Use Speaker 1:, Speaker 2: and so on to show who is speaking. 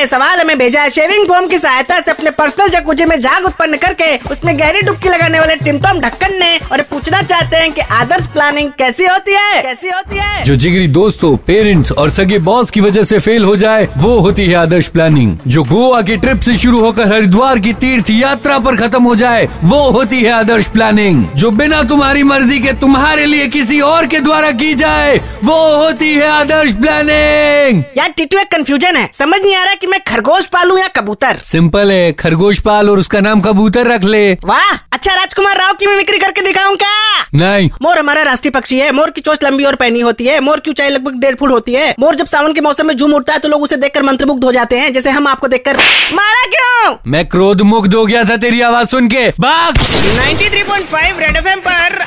Speaker 1: ये सवाल हमें भेजा है। शेविंग फोम की सहायता से अपने पर्सनल जकूजी में झाग उत्पन्न करके उसमें गहरी डुबकी लगाने वाले टिमटॉम ढक्कन ने और पूछना चाहते हैं कि आदर्श प्लानिंग कैसी होती है? कैसी होती है?
Speaker 2: जो जिगरी दोस्तों पेरेंट्स और सगे बॉस की वजह से फेल हो जाए वो होती है आदर्श प्लानिंग जो गोवा की ट्रिप से शुरू होकर हरिद्वार की तीर्थ यात्रा पर खत्म हो जाए वो होती है आदर्श प्लानिंग जो बिना तुम्हारी मर्ज़ी के तुम्हारे लिए किसी और के द्वारा की जाए वो होती है आदर्श प्लानिंग
Speaker 1: यार टिटू एक कंफ्यूजन है। समझ नहीं आ रहा कि मैं खरगोश पालू या कबूतर?
Speaker 2: सिंपल है खरगोश पाल और उसका नाम कबूतर रख ले।
Speaker 1: वाह अच्छा राजकुमार राव की मिमिक्री करके दिखाऊँ क्या?
Speaker 2: नहीं।
Speaker 1: मोर हमारा राष्ट्रीय पक्षी है मोर की चोच लंबी और पैनी होती है मोर की ऊंचाई लगभग डेढ़ फुट होती है। मोर जब सावन के मौसम में झूम उठता है तो लोग उसे देखकर मंत्रमुग्ध हो जाते हैं जैसे हम आपको देखकर मारा क्यों?
Speaker 2: मैं क्रोध मुग्ध हो गया था तेरी आवाज़ सुन के। भाग!
Speaker 3: 93.5 रेड एफएम पर